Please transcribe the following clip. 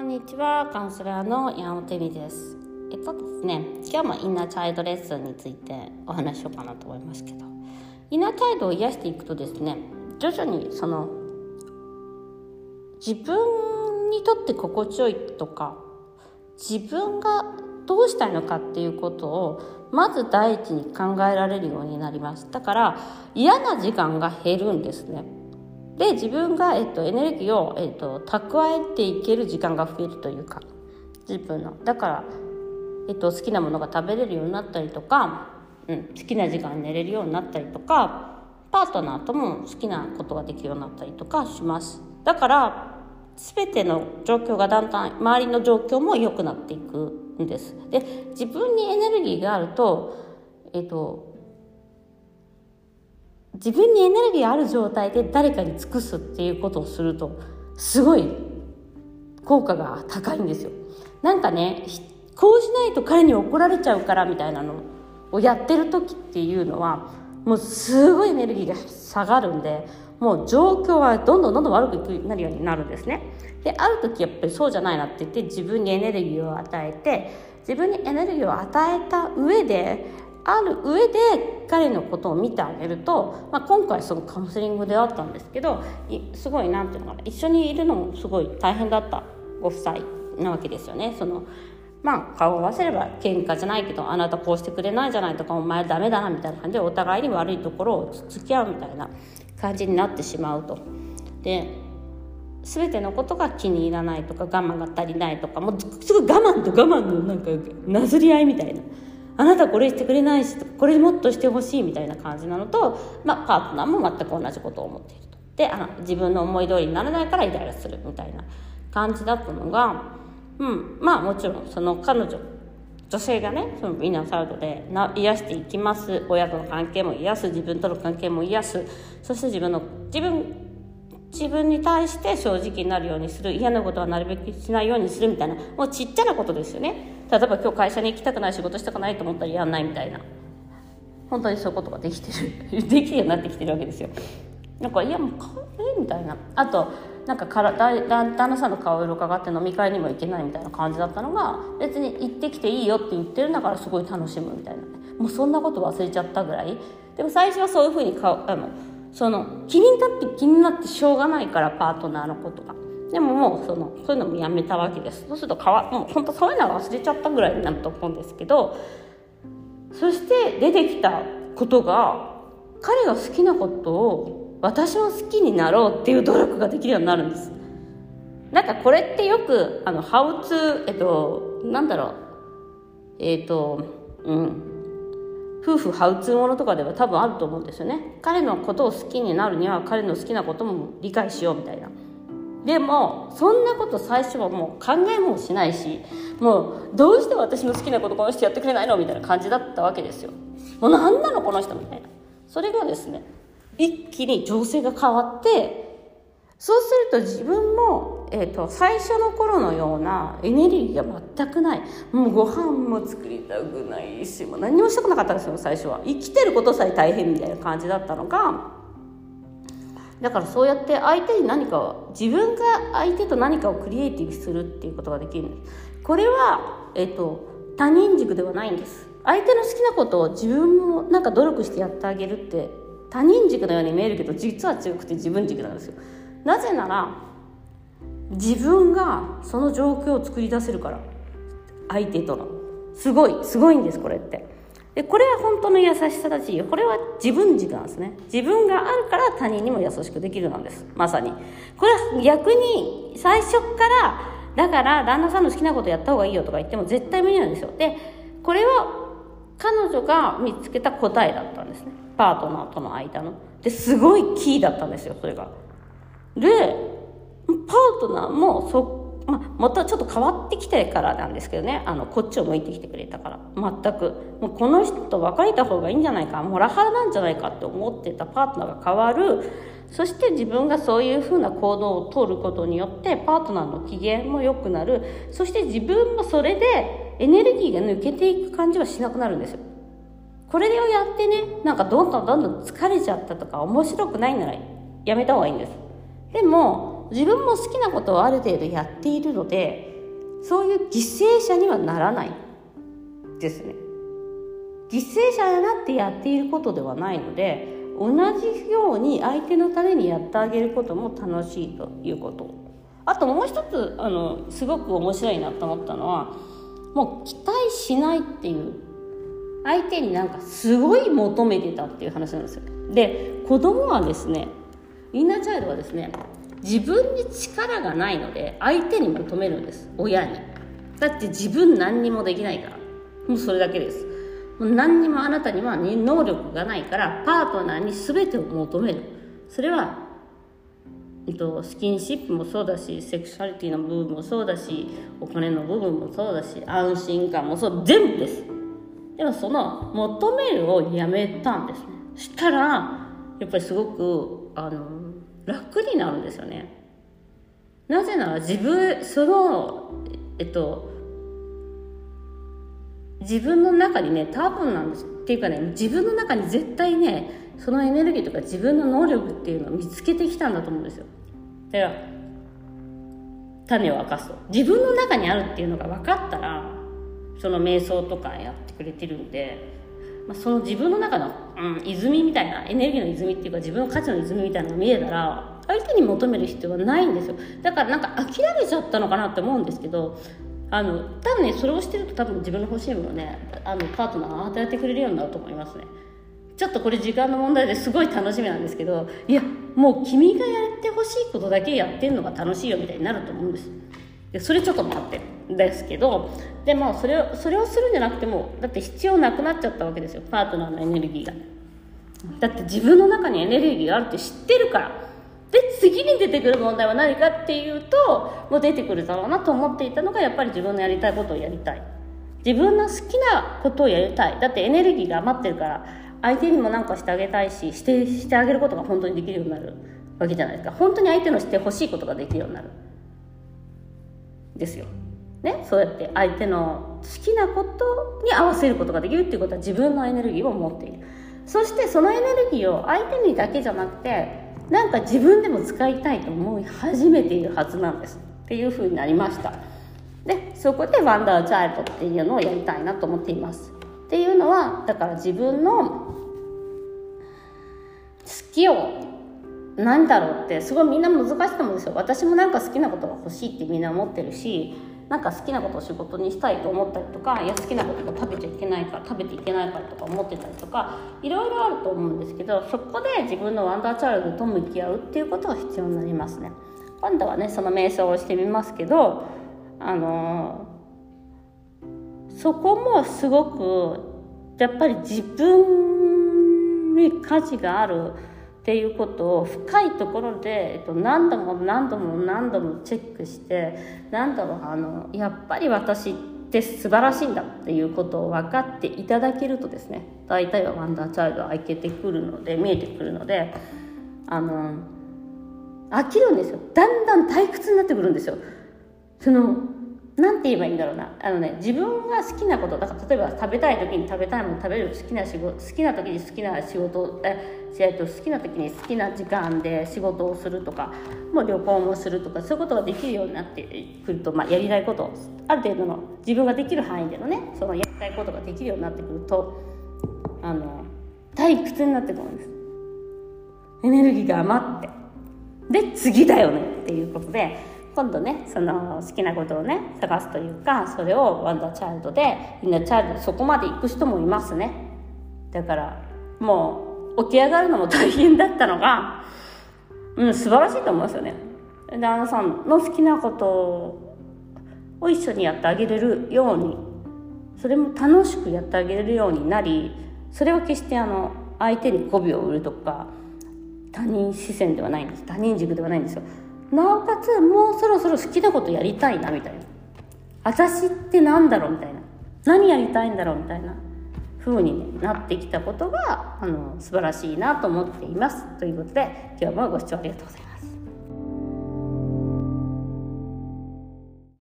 こんにちはカウンセラーの山本美です。えっとですね今日もインナーチャイルドレッスンについてお話しようかなと思いますけどインナーチャイルドを癒していくとですね徐々にその自分にとって心地よいとか自分がどうしたいのかっていうことをまず第一に考えられるようになります。だから嫌な時間が減るんですね。で自分が、えっと、エネルギーを、えっと、蓄えていける時間が増えるというか自分の。だから、えっと、好きなものが食べれるようになったりとか、うん、好きな時間寝れるようになったりとかパートナーとも好きなことができるようになったりとかします。だから全ての状況がだんだん周りの状況も良くなっていくんです。で自分にエネルギーがあるとえっと自分にエネルギーある状態で誰かに尽くすっていうことをするとすごい効果が高いんですよ。なんかねこうしないと彼に怒られちゃうからみたいなのをやってる時っていうのはもうすごいエネルギーが下がるんでもう状況はどんどんどんどん悪くなるようになるんですね。である時やっぱりそうじゃないなって言って自分にエネルギーを与えて自分にエネルギーを与えた上である上で彼のことを見てあげると、まあ、今回すごくカウンセリングであったんですけどすごいなんていうのかな一緒にいるのもすごい大変だったご夫妻なわけですよね。そのまあ顔を合わせれば喧嘩じゃないけどあなたこうしてくれないじゃないとかお前ダメだなみたいな感じでお互いに悪いところを付き合うみたいな感じになってしまうと。で全てのことが気に入らないとか我慢が足りないとかもうすごい我慢と我慢のなんかなずり合いみたいな。あなたこれしてくれないしこれもっとしてほしいみたいな感じなのと、まあ、パートナーも全く同じことを思っていると。であの自分の思い通りにならないからイライラするみたいな感じだったのが、うん、まあもちろんその彼女女性がねそのイナーサウドでな癒していきます。親との関係も癒す。自分との関係も癒す。そして自分の自分自分に対して正直になるようにする嫌なことはなるべくしないようにするみたいなもうちっちゃなことですよね。例えば今日会社に行きたくない仕事したくないと思ったらやんないみたいな。本当にそういうことができてる。できるようになってきてるわけですよ。なんかいやもうかえみたいな。あとなんかから旦那さんの顔色伺って飲み会にも行けないみたいな感じだったのが別に行ってきていいよって言ってるんだからすごい楽しむみたいな。もうそんなこと忘れちゃったぐらい。でも最初はそういうふうに顔あのその気になって気になってしょうがないからパートナーのことが。でももうそのそういうのもやめたわけです。そうするとかわもう本当そういうのは忘れちゃったぐらいになると思うんですけどそして出てきたことが彼が好きなことを私も好きになろうっていう努力ができるようになるんです。なんかこれってよくあのハウツーえっとなんだろう。えっとうん。夫婦ハウツーものとかでは多分あると思うんですよね。彼のことを好きになるには彼の好きなことも理解しようみたいな。でもそんなこと最初はもう考えもしないしもうどうして私の好きなことこの人やってくれないのみたいな感じだったわけですよ。もう何なのこの人みたいな。それがですね一気に情勢が変わってそうすると自分も、えーと、最初の頃のようなエネルギーが全くない。もうご飯も作りたくないしもう何もしたくなかったんですよ最初は。生きてることさえ大変みたいな感じだったのが。だからそうやって相手に何かを自分が相手と何かをクリエイティブするっていうことができるんです。これは、えっと、他人軸ではないんです。相手の好きなことを自分もなんか努力してやってあげるって他人軸のように見えるけど実は強くて自分軸なんですよ。なぜなら自分がその状況を作り出せるから。相手との。すごいすごいんですこれって。でこれは本当の優しさだしこれは自分軸なんですね。自分があるから他人にも優しくできるなんです。まさに。これは逆に最初からだから旦那さんの好きなことやった方がいいよとか言っても絶対無理なんですよ。でこれは彼女が見つけた答えだったんですね。パートナーとの間の。ですごいキーだったんですよそれが。でパートナーもそま、またちょっと変わってきてからなんですけどね。あのこっちを向いてきてくれたから。全く。もうこの人と別れた方がいいんじゃないか。モラハラなんじゃないかって思ってた。パートナーが変わる。そして自分がそういうふうな行動を取ることによってパートナーの機嫌も良くなる。そして自分もそれでエネルギーが抜けていく感じはしなくなるんですよ。これをやってねなんかどんどんどんどん疲れちゃったとか面白くないならやめた方がいいんです。でも自分も好きなことをある程度やっているのでそういう犠牲者にはならない。ですね。犠牲者になってやっていることではないので同じように相手のためにやってあげることも楽しいということ。あともう一つあのすごく面白いなと思ったのはもう期待しないっていう相手になんかすごい求めてたっていう話なんですよ。で子供はですねインナーチャイルドはですね自分に力がないので相手に求めるんです。親に。だって自分何にもできないから。もうそれだけです。もう何にもあなたには能力がないからパートナーに全てを求める。それは、えっと、スキンシップもそうだしセクシュアリティの部分もそうだしお金の部分もそうだし安心感もそう全部です。でもその求めるをやめたんですね。したらやっぱりすごくあの楽になるんですよね。なぜなら自分そのえっと自分の中にね多分なんです。っていうかね自分の中に絶対ねそのエネルギーとか自分の能力っていうのを見つけてきたんだと思うんですよ。だから種を明かすと。自分の中にあるっていうのが分かったらその瞑想とかやってくれてるんで、まあ、その自分の中の、うん、泉みたいなエネルギーの泉っていうか自分の価値の泉みたいなのが見えたら相手に求める必要はないんですよ。だからなんか諦めちゃったのかなって思うんですけどあの多分ねそれをしてると多分自分の欲しいものねあのパートナーが与えてくれるようになると思いますね。ちょっとこれ時間の問題ですごい楽しみなんですけどいやもう君がやってほしいことだけやってるのが楽しいよみたいになると思うんです。でそれちょっと待って。んですけどでもそれをそれをするんじゃなくてもだって必要なくなっちゃったわけですよ。パートナーのエネルギーが。だって自分の中にエネルギーがあるって知ってるから。で次に出てくる問題は何かっていうともう出てくるだろうなと思っていたのがやっぱり自分のやりたいことをやりたい。自分の好きなことをやりたい。だってエネルギーが余ってるから相手にも何かしてあげたいししてしてあげることが本当にできるようになるわけじゃないですか。本当に相手のしてほしいことができるようになる。ですよ。ね、そうやって相手の好きなことに合わせることができるっていうことは自分のエネルギーを持っている。そしてそのエネルギーを相手にだけじゃなくてなんか自分でも使いたいと思い始めているはずなんですっていうふうになりました。でそこでワンダーチャイルドっていうのをやりたいなと思っています。っていうのはだから自分の好きを何だろうってすごいみんな難しいと思うんですよ。私もなんか好きなことが欲しいってみんな思ってるしなんか好きなことを仕事にしたいと思ったりとかいや好きなことが食べちゃいけないから食べていけないからとか思ってたりとかいろいろあると思うんですけどそこで自分のワンダーチャイルドと向き合うっていうことが必要になりますね。今度はねその瞑想をしてみますけどあのー、そこもすごくやっぱり自分に価値があるっていうことを深いところで、えっと、何度も何度も何度もチェックして何度もあのやっぱり私って素晴らしいんだっていうことを分かっていただけるとですね大体はワンダーチャイルドは開けてくるので見えてくるのであの飽きるんですよ。だんだん退屈になってくるんですよ。その何て言えばいいんだろうな。あのね自分が好きなことだから例えば食べたい時に食べたいもの食べる好きな仕事好きな時に好きな仕事えと好きな時に好きな時間で仕事をするとかもう旅行もするとかそういうことができるようになってくると、まあ、やりたいことある程度の自分ができる範囲でのねそのやりたいことができるようになってくるとあの退屈になってくるんです。エネルギーが余って。で次だよねっていうことで今度ねその好きなことをね探すというかそれをワンダーチャイルドでインナーチャイルドそこまで行く人もいますね。だからもう起き上がるのも大変だったのがうん素晴らしいと思いますよね。旦那さんの好きなことを一緒にやってあげれるようにそれも楽しくやってあげれるようになりそれは決してあの相手に媚びを売るとか他人視線ではないんです。他人軸ではないんですよ。なおかつもうそろそろ好きなことやりたいなみたいな。私って何だろうみたいな。何やりたいんだろうみたいな風に、なってきたことがあの素晴らしいなと思っています。ということで今日もご視聴ありがとうございます。